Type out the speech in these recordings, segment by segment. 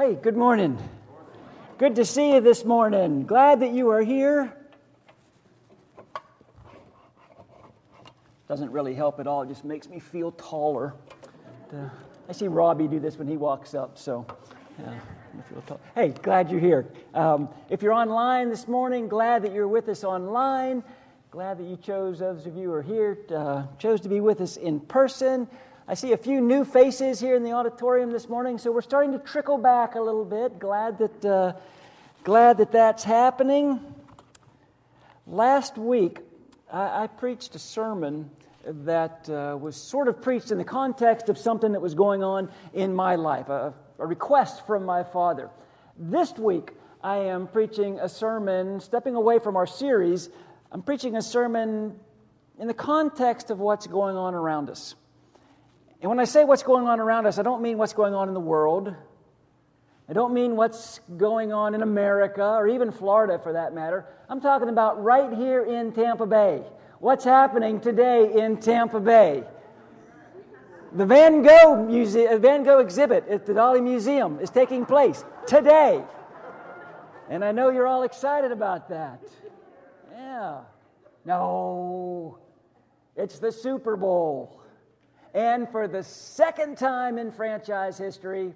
Hey, good morning. Good to see you this morning. Glad that you are here. Doesn't really help at all, it just makes me feel taller. I see Robbie do this when he walks up, so yeah, Hey, glad you're here. Um, if you're online this morning, glad that you're with us online. Glad that you chose, those of you who are here, uh, chose to be with us in person. I see a few new faces here in the auditorium this morning, so we're starting to trickle back a little bit. Glad that, uh, glad that that's happening. Last week, I, I preached a sermon that uh, was sort of preached in the context of something that was going on in my life, a, a request from my father. This week, I am preaching a sermon, stepping away from our series, I'm preaching a sermon in the context of what's going on around us. And when I say what's going on around us, I don't mean what's going on in the world. I don't mean what's going on in America or even Florida for that matter. I'm talking about right here in Tampa Bay. What's happening today in Tampa Bay? The Van Gogh, Museum, uh, Van Gogh exhibit at the Dali Museum is taking place today. And I know you're all excited about that. Yeah. No, it's the Super Bowl. And for the second time in franchise history,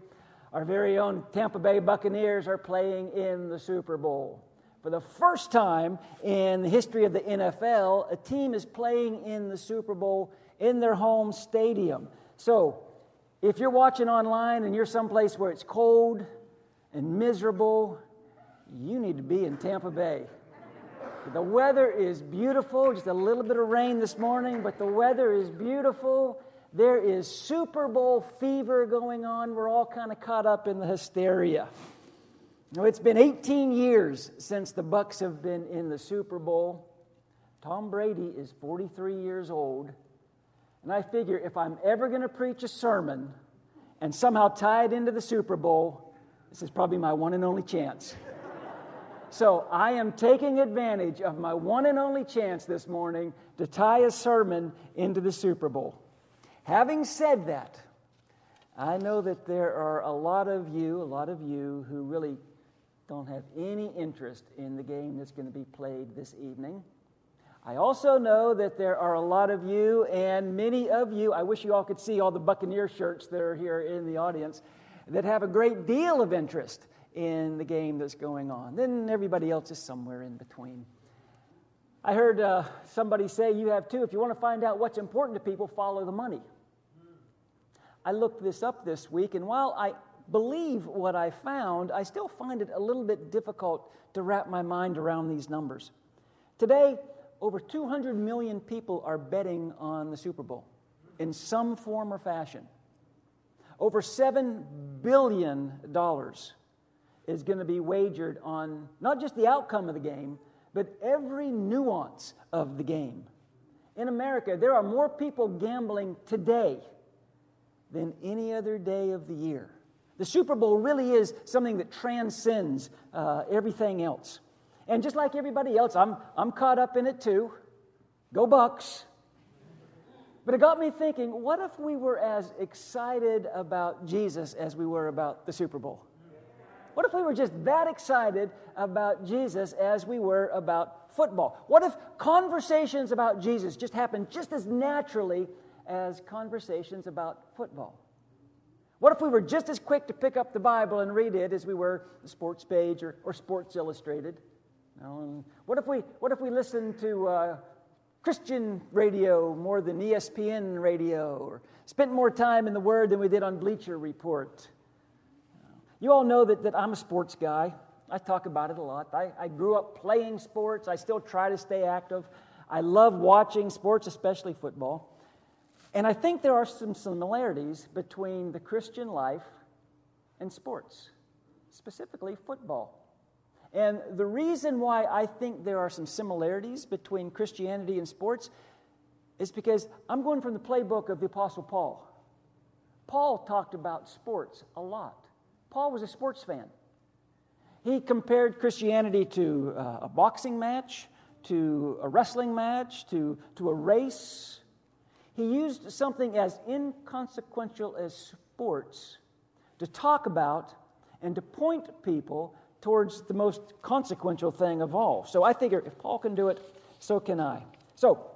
our very own Tampa Bay Buccaneers are playing in the Super Bowl. For the first time in the history of the NFL, a team is playing in the Super Bowl in their home stadium. So, if you're watching online and you're someplace where it's cold and miserable, you need to be in Tampa Bay. The weather is beautiful, just a little bit of rain this morning, but the weather is beautiful there is Super Bowl fever going on. We're all kind of caught up in the hysteria. Now, it's been 18 years since the Bucs have been in the Super Bowl. Tom Brady is 43 years old. And I figure if I'm ever going to preach a sermon and somehow tie it into the Super Bowl, this is probably my one and only chance. so I am taking advantage of my one and only chance this morning to tie a sermon into the Super Bowl. Having said that, I know that there are a lot of you, a lot of you who really don't have any interest in the game that's going to be played this evening. I also know that there are a lot of you, and many of you, I wish you all could see all the Buccaneer shirts that are here in the audience, that have a great deal of interest in the game that's going on. Then everybody else is somewhere in between. I heard uh, somebody say, You have too. If you want to find out what's important to people, follow the money. I looked this up this week, and while I believe what I found, I still find it a little bit difficult to wrap my mind around these numbers. Today, over 200 million people are betting on the Super Bowl in some form or fashion. Over $7 billion is going to be wagered on not just the outcome of the game, but every nuance of the game. In America, there are more people gambling today than any other day of the year. The Super Bowl really is something that transcends uh, everything else. And just like everybody else, I'm, I'm caught up in it too. Go Bucs. But it got me thinking what if we were as excited about Jesus as we were about the Super Bowl? What if we were just that excited about Jesus as we were about football? What if conversations about Jesus just happened just as naturally as conversations about football? What if we were just as quick to pick up the Bible and read it as we were the sports page or, or Sports Illustrated? what if we what if we listened to uh, Christian radio more than ESPN radio, or spent more time in the Word than we did on Bleacher Report? You all know that, that I'm a sports guy. I talk about it a lot. I, I grew up playing sports. I still try to stay active. I love watching sports, especially football. And I think there are some similarities between the Christian life and sports, specifically football. And the reason why I think there are some similarities between Christianity and sports is because I'm going from the playbook of the Apostle Paul. Paul talked about sports a lot. Paul was a sports fan. He compared Christianity to uh, a boxing match, to a wrestling match, to, to a race, he used something as inconsequential as sports to talk about and to point people towards the most consequential thing of all. So I figure if Paul can do it, so can I. So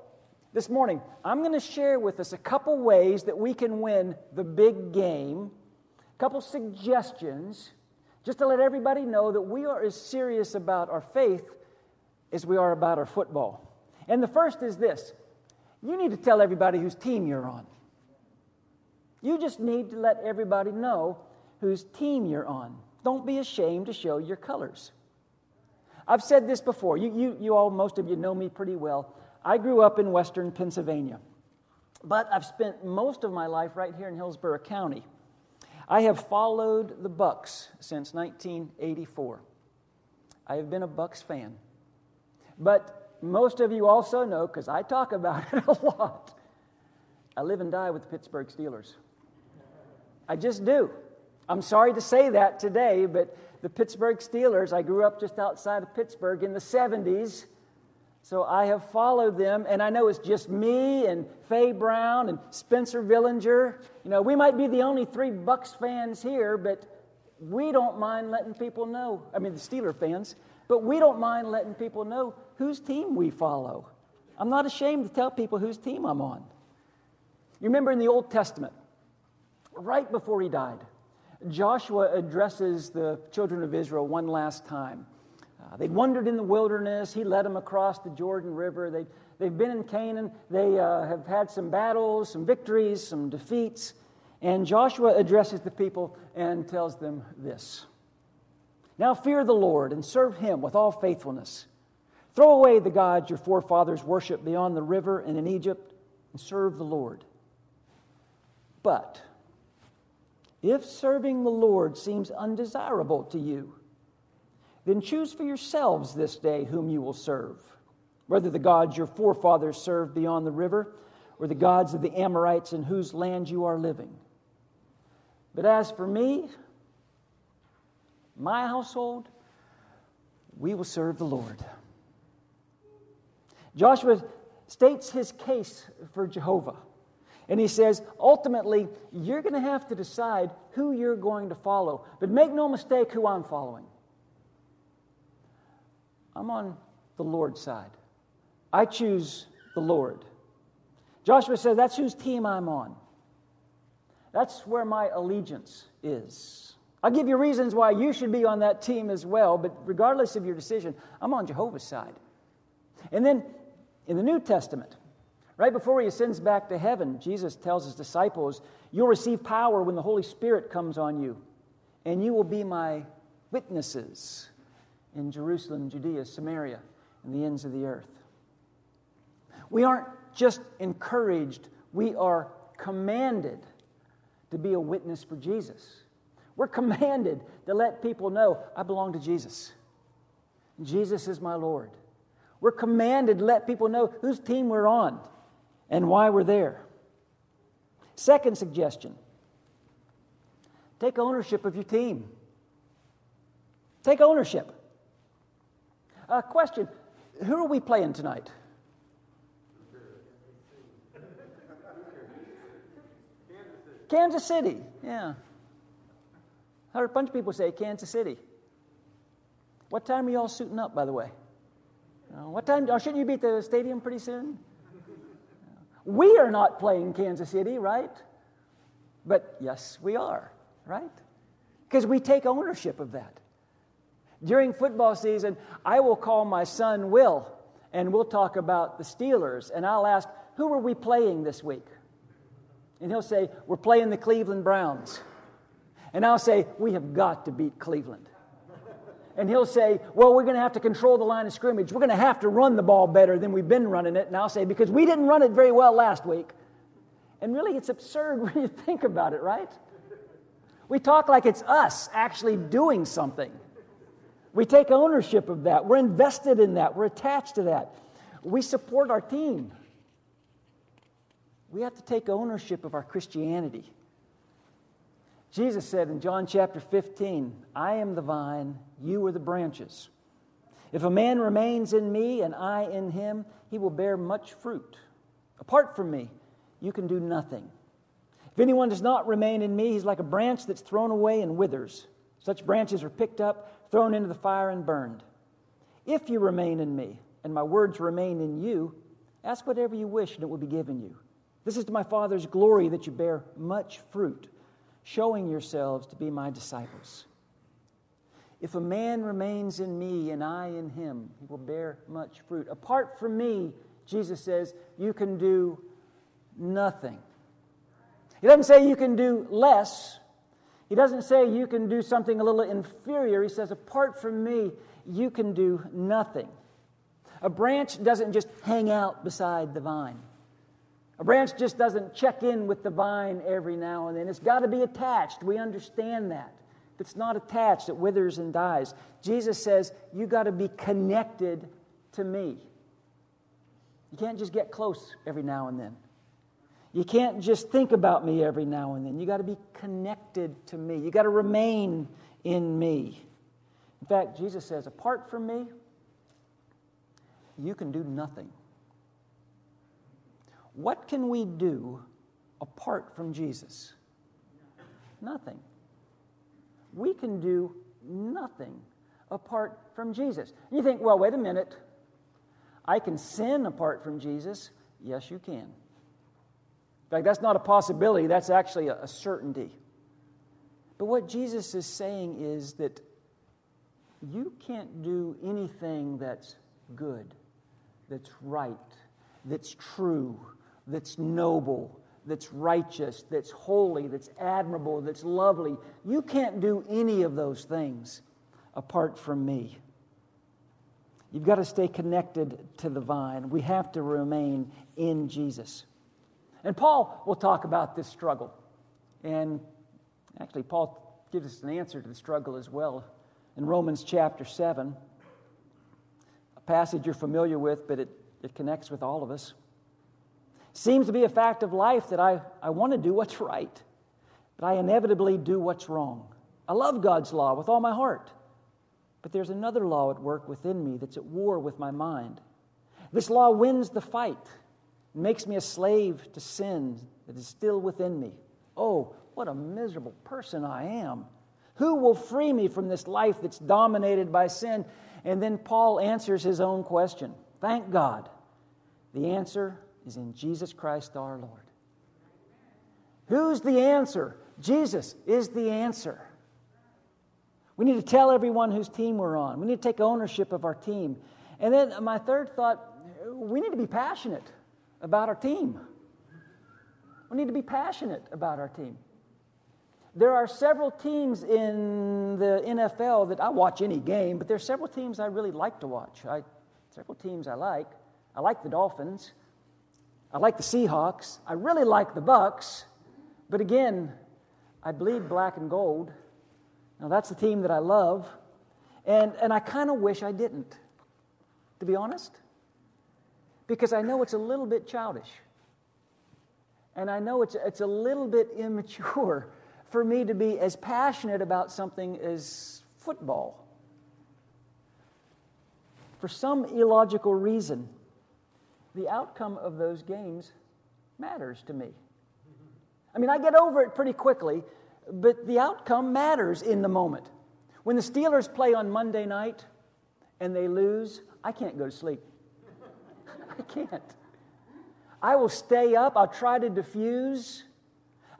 this morning, I'm going to share with us a couple ways that we can win the big game, a couple suggestions, just to let everybody know that we are as serious about our faith as we are about our football. And the first is this you need to tell everybody whose team you're on. You just need to let everybody know whose team you're on. Don't be ashamed to show your colors. I've said this before. You, you, you all, most of you know me pretty well. I grew up in western Pennsylvania, but I've spent most of my life right here in Hillsborough County. I have followed the Bucs since 1984. I have been a Bucs fan. But most of you also know, because I talk about it a lot, I live and die with the Pittsburgh Steelers. I just do. I'm sorry to say that today, but the Pittsburgh Steelers, I grew up just outside of Pittsburgh in the 70s. So I have followed them, and I know it's just me and Faye Brown and Spencer Villinger. You know, we might be the only three Bucs fans here, but we don't mind letting people know. I mean, the Steeler fans, but we don't mind letting people know whose team we follow. I'm not ashamed to tell people whose team I'm on. You remember in the Old Testament, right before he died, Joshua addresses the children of Israel one last time. Uh, they'd wandered in the wilderness. He led them across the Jordan River. They, they've been in Canaan. They uh, have had some battles, some victories, some defeats. And Joshua addresses the people and tells them this Now fear the Lord and serve him with all faithfulness. Throw away the gods your forefathers worshiped beyond the river and in Egypt and serve the Lord. But if serving the Lord seems undesirable to you, then choose for yourselves this day whom you will serve, whether the gods your forefathers served beyond the river or the gods of the Amorites in whose land you are living. But as for me, my household, we will serve the Lord. Joshua states his case for Jehovah. And he says, ultimately, you're going to have to decide who you're going to follow. But make no mistake who I'm following. I'm on the Lord's side. I choose the Lord. Joshua says, that's whose team I'm on. That's where my allegiance is. I'll give you reasons why you should be on that team as well, but regardless of your decision, I'm on Jehovah's side. And then in the New Testament, Right before he ascends back to heaven, Jesus tells his disciples, You'll receive power when the Holy Spirit comes on you, and you will be my witnesses in Jerusalem, Judea, Samaria, and the ends of the earth. We aren't just encouraged, we are commanded to be a witness for Jesus. We're commanded to let people know I belong to Jesus. Jesus is my Lord. We're commanded to let people know whose team we're on and why we're there. Second suggestion take ownership of your team. Take ownership. Uh, question Who are we playing tonight? Kansas City, yeah. I heard a bunch of people say Kansas City. What time are you all suiting up, by the way? What time? Oh, shouldn't you be at the stadium pretty soon? We are not playing Kansas City, right? But yes, we are, right? Because we take ownership of that. During football season, I will call my son Will and we'll talk about the Steelers and I'll ask, Who are we playing this week? And he'll say, We're playing the Cleveland Browns. And I'll say, We have got to beat Cleveland and he'll say, Well, we're going to have to control the line of scrimmage. We're going to have to run the ball better than we've been running it. And I'll say, Because we didn't run it very well last week. And really, it's absurd when you think about it, right? We talk like it's us actually doing something. We take ownership of that. We're invested in that. We're attached to that. We support our team. We have to take ownership of our Christianity. Jesus said in John chapter 15, I am the vine, you are the branches. If a man remains in me and I in him, he will bear much fruit. Apart from me, you can do nothing. If anyone does not remain in me, he's like a branch that's thrown away and withers. Such branches are picked up, thrown into the fire, and burned. If you remain in me, and my words remain in you, ask whatever you wish, and it will be given you. This is to my Father's glory that you bear much fruit, showing yourselves to be my disciples. If a man remains in me and I in him, he will bear much fruit. Apart from me, Jesus says, you can do nothing. He doesn't say you can do less. He doesn't say you can do something a little inferior. He says, apart from me, you can do nothing. A branch doesn't just hang out beside the vine. A branch just doesn't check in with the vine every now and then. It's got to be attached. We understand that. If it's not attached, it withers and dies. Jesus says, You got to be connected to me. You can't just get close every now and then. You can't just think about me every now and then. You got to be connected to me. You got to remain in me. In fact, Jesus says, apart from me, you can do nothing. What can we do apart from Jesus? Nothing. We can do nothing apart from Jesus. You think, well, wait a minute. I can sin apart from Jesus. Yes, you can. In fact, that's not a possibility, that's actually a, certainty. But what Jesus is saying is that you can't do anything that's good, that's right, that's true, that's noble, that's righteous, that's holy, that's admirable, that's lovely. You can't do any of those things apart from me. You've got to stay connected to the vine. We have to remain in Jesus. And Paul will talk about this struggle. And actually, Paul gives us an answer to the struggle as well in Romans chapter 7, a passage you're familiar with, but it, it connects with all of us. Seems to be a fact of life that I, I want to do what's right, but I inevitably do what's wrong. I love God's law with all my heart, but there's another law at work within me that's at war with my mind. This law wins the fight makes me a slave to sin that is still within me. Oh, what a miserable person I am. Who will free me from this life that's dominated by sin? And then Paul answers his own question. Thank God. The answer is in Jesus Christ our Lord. Who's the answer? Jesus is the answer. We need to tell everyone whose team we're on. We need to take ownership of our team. And then my third thought we need to be passionate about our team. We need to be passionate about our team. There are several teams in the NFL that I watch any game, but there are several teams I really like to watch. I, several teams I like. I like the Dolphins. I like the Seahawks. I really like the Bucs. But again, I bleed black and gold. Now that's the team that I love. And, and I kind of wish I didn't, to be honest because I know it's a little bit childish. And I know it's, it's a little bit immature for me to be as passionate about something as football. For some illogical reason, the outcome of those games matters to me. I mean, I get over it pretty quickly, but the outcome matters in the moment. When the Steelers play on Monday night and they lose, I can't go to sleep. I can't. I will stay up. I'll try to diffuse.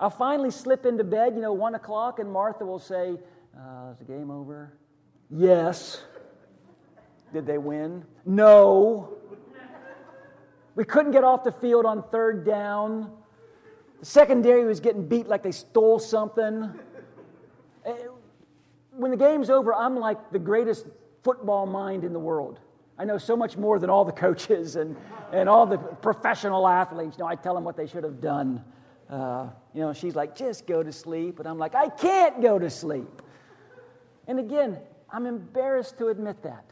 I'll finally slip into bed, you know, one o'clock, and Martha will say, uh, Is the game over? Yes. Did they win? No. We couldn't get off the field on third down. The secondary was getting beat like they stole something. Eh, when the game's over, I'm like the greatest football mind in the world. I know so much more than all the coaches and, and all the professional athletes. You know, I tell them what they should have done. Uh, you know, she's like, just go to sleep. And I'm like, I can't go to sleep. And again, I'm embarrassed to admit that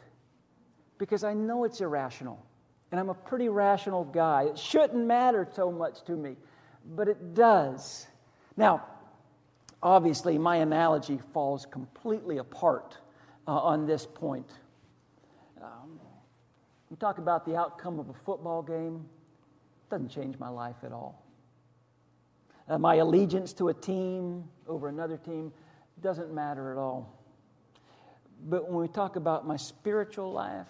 because I know it's irrational. And I'm a pretty rational guy. It shouldn't matter so much to me, but it does. Now, obviously, my analogy falls completely apart uh, on this point. Um, you talk about the outcome of a football game, doesn't change my life at all. Uh, my allegiance to a team over another team doesn't matter at all. But when we talk about my spiritual life,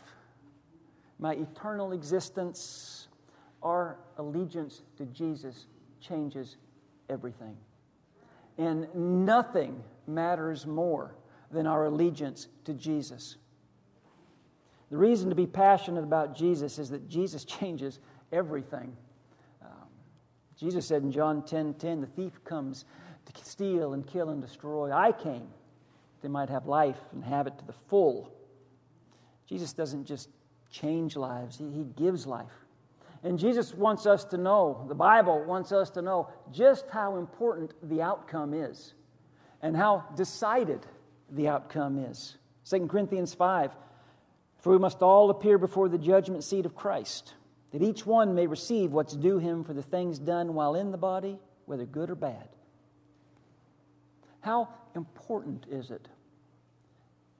my eternal existence, our allegiance to Jesus changes everything. And nothing matters more than our allegiance to Jesus. The reason to be passionate about Jesus is that Jesus changes everything. Um, Jesus said in John 10 10, the thief comes to steal and kill and destroy. I came that they might have life and have it to the full. Jesus doesn't just change lives, He, he gives life. And Jesus wants us to know, the Bible wants us to know just how important the outcome is and how decided the outcome is. 2 Corinthians 5 For we must all appear before the judgment seat of Christ, that each one may receive what's due him for the things done while in the body, whether good or bad. How important is it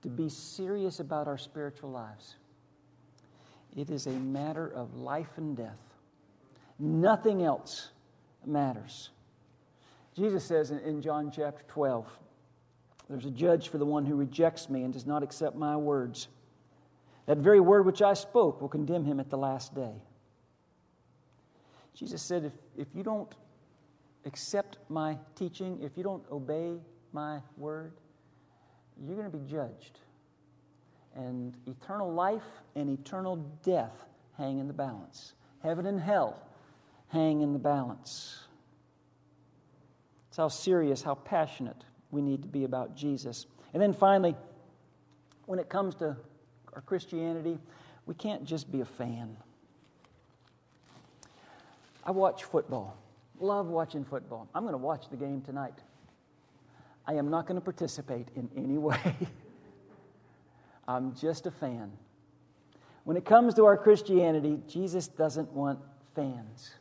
to be serious about our spiritual lives? It is a matter of life and death. Nothing else matters. Jesus says in, John chapter 12, there's a judge for the one who rejects me and does not accept my words. That very word which I spoke will condemn him at the last day. Jesus said, if, if you don't accept my teaching, if you don't obey my word, you're going to be judged and eternal life and eternal death hang in the balance. Heaven and hell hang in the balance. It's how serious, how passionate we need to be about Jesus. And then finally, when it comes to our Christianity, we can't just be a fan. I watch football, love watching football. I'm going to watch the game tonight. I am not going to participate in any way. I'm just a fan. When it comes to our Christianity, Jesus doesn't want fans.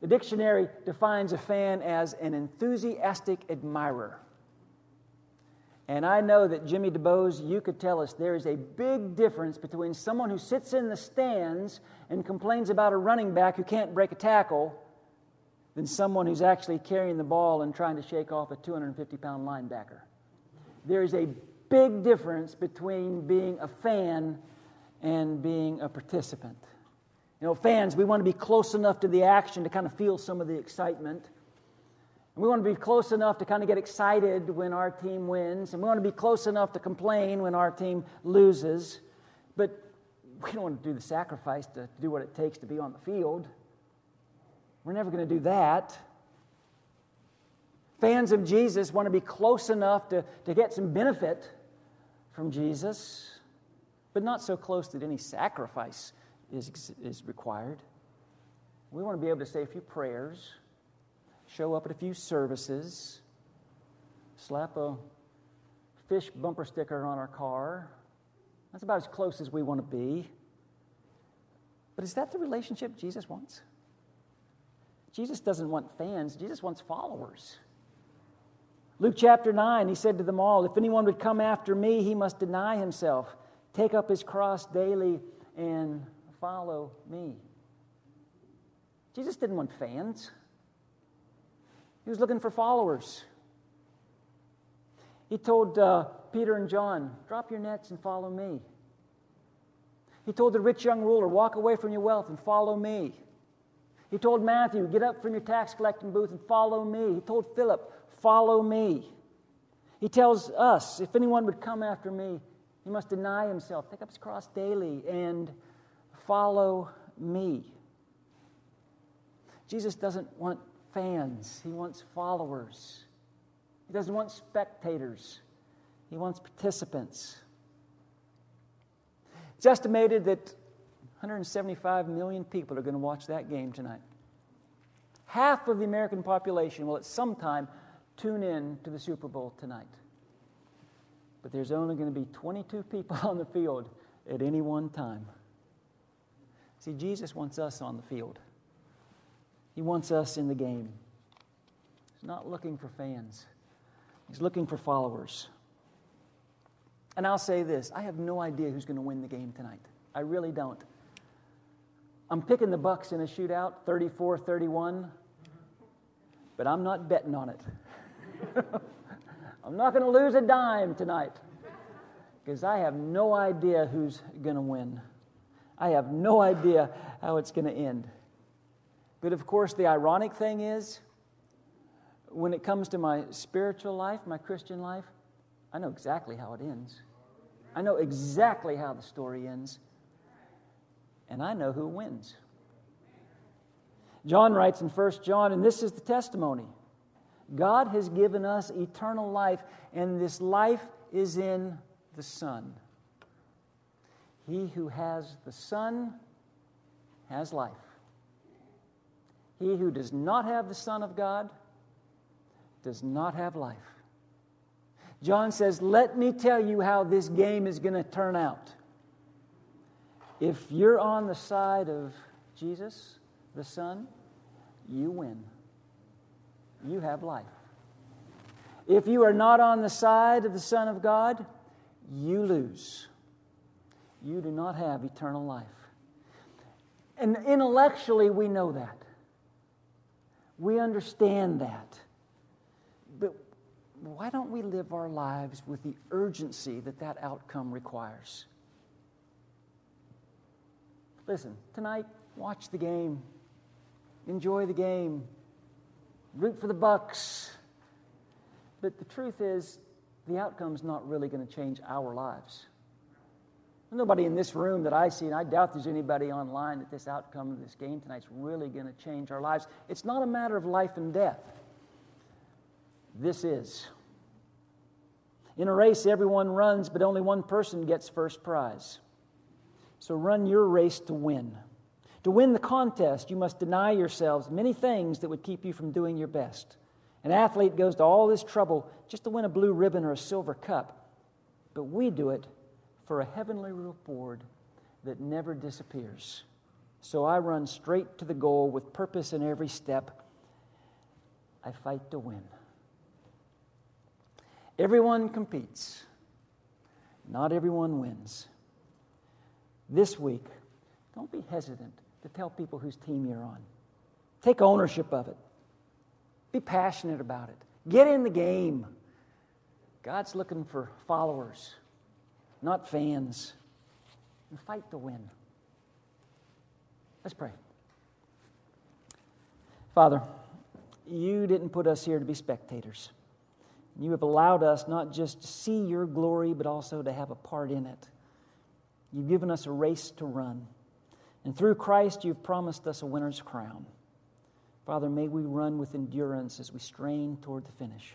The dictionary defines a fan as an enthusiastic admirer. And I know that Jimmy DeBose, you could tell us there is a big difference between someone who sits in the stands and complains about a running back who can't break a tackle than someone who's actually carrying the ball and trying to shake off a 250 pound linebacker. There is a big difference between being a fan and being a participant. You know, fans, we want to be close enough to the action to kind of feel some of the excitement. And we want to be close enough to kind of get excited when our team wins. And we want to be close enough to complain when our team loses. But we don't want to do the sacrifice to do what it takes to be on the field. We're never going to do that. Fans of Jesus want to be close enough to, to get some benefit from Jesus, but not so close that any sacrifice is, is required. We want to be able to say a few prayers, show up at a few services, slap a fish bumper sticker on our car. That's about as close as we want to be. But is that the relationship Jesus wants? Jesus doesn't want fans, Jesus wants followers. Luke chapter 9, he said to them all, If anyone would come after me, he must deny himself, take up his cross daily, and follow me. Jesus didn't want fans, he was looking for followers. He told uh, Peter and John, Drop your nets and follow me. He told the rich young ruler, Walk away from your wealth and follow me. He told Matthew, Get up from your tax collecting booth and follow me. He told Philip, Follow me. He tells us, If anyone would come after me, he must deny himself, take up his cross daily, and follow me. Jesus doesn't want fans, he wants followers. He doesn't want spectators, he wants participants. It's estimated that 175 million people are going to watch that game tonight. Half of the American population will at some time tune in to the Super Bowl tonight. But there's only going to be 22 people on the field at any one time. See, Jesus wants us on the field, He wants us in the game. He's not looking for fans, He's looking for followers. And I'll say this I have no idea who's going to win the game tonight. I really don't. I'm picking the Bucs in a shootout, 34 31, but I'm not betting on it. I'm not going to lose a dime tonight. because I have no idea who's going to win. I have no idea how it's going to end. But of course, the ironic thing is, when it comes to my spiritual life, my Christian life, I know exactly how it ends. I know exactly how the story ends. And I know who wins. John writes in 1 John, and this is the testimony God has given us eternal life, and this life is in the Son. He who has the Son has life. He who does not have the Son of God does not have life. John says, Let me tell you how this game is going to turn out. If you're on the side of Jesus, the Son, you win. You have life. If you are not on the side of the Son of God, you lose. You do not have eternal life. And intellectually, we know that. We understand that. But why don't we live our lives with the urgency that that outcome requires? Listen, tonight, watch the game. Enjoy the game. Root for the Bucs. But the truth is, the outcome's not really going to change our lives. nobody in this room that I see, and I doubt there's anybody online that this outcome of this game tonight's really going to change our lives. It's not a matter of life and death. This is. In a race, everyone runs, but only one person gets first prize. So run your race to win. To win the contest, you must deny yourselves many things that would keep you from doing your best. An athlete goes to all this trouble just to win a blue ribbon or a silver cup, but we do it for a heavenly reward that never disappears. So I run straight to the goal with purpose in every step. I fight to win. Everyone competes, not everyone wins. This week, don't be hesitant to tell people whose team you're on. Take ownership of it. Be passionate about it. Get in the game. God's looking for followers, not fans. And fight to win. Let's pray. Father, you didn't put us here to be spectators. You have allowed us not just to see your glory, but also to have a part in it. You've given us a race to run. And through Christ, you've promised us a winner's crown. Father, may we run with endurance as we strain toward the finish.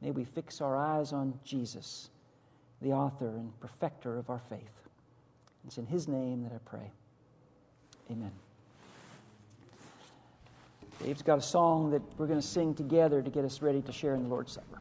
May we fix our eyes on Jesus, the author and perfecter of our faith. It's in his name that I pray. Amen. Dave's got a song that we're going to sing together to get us ready to share in the Lord's Supper.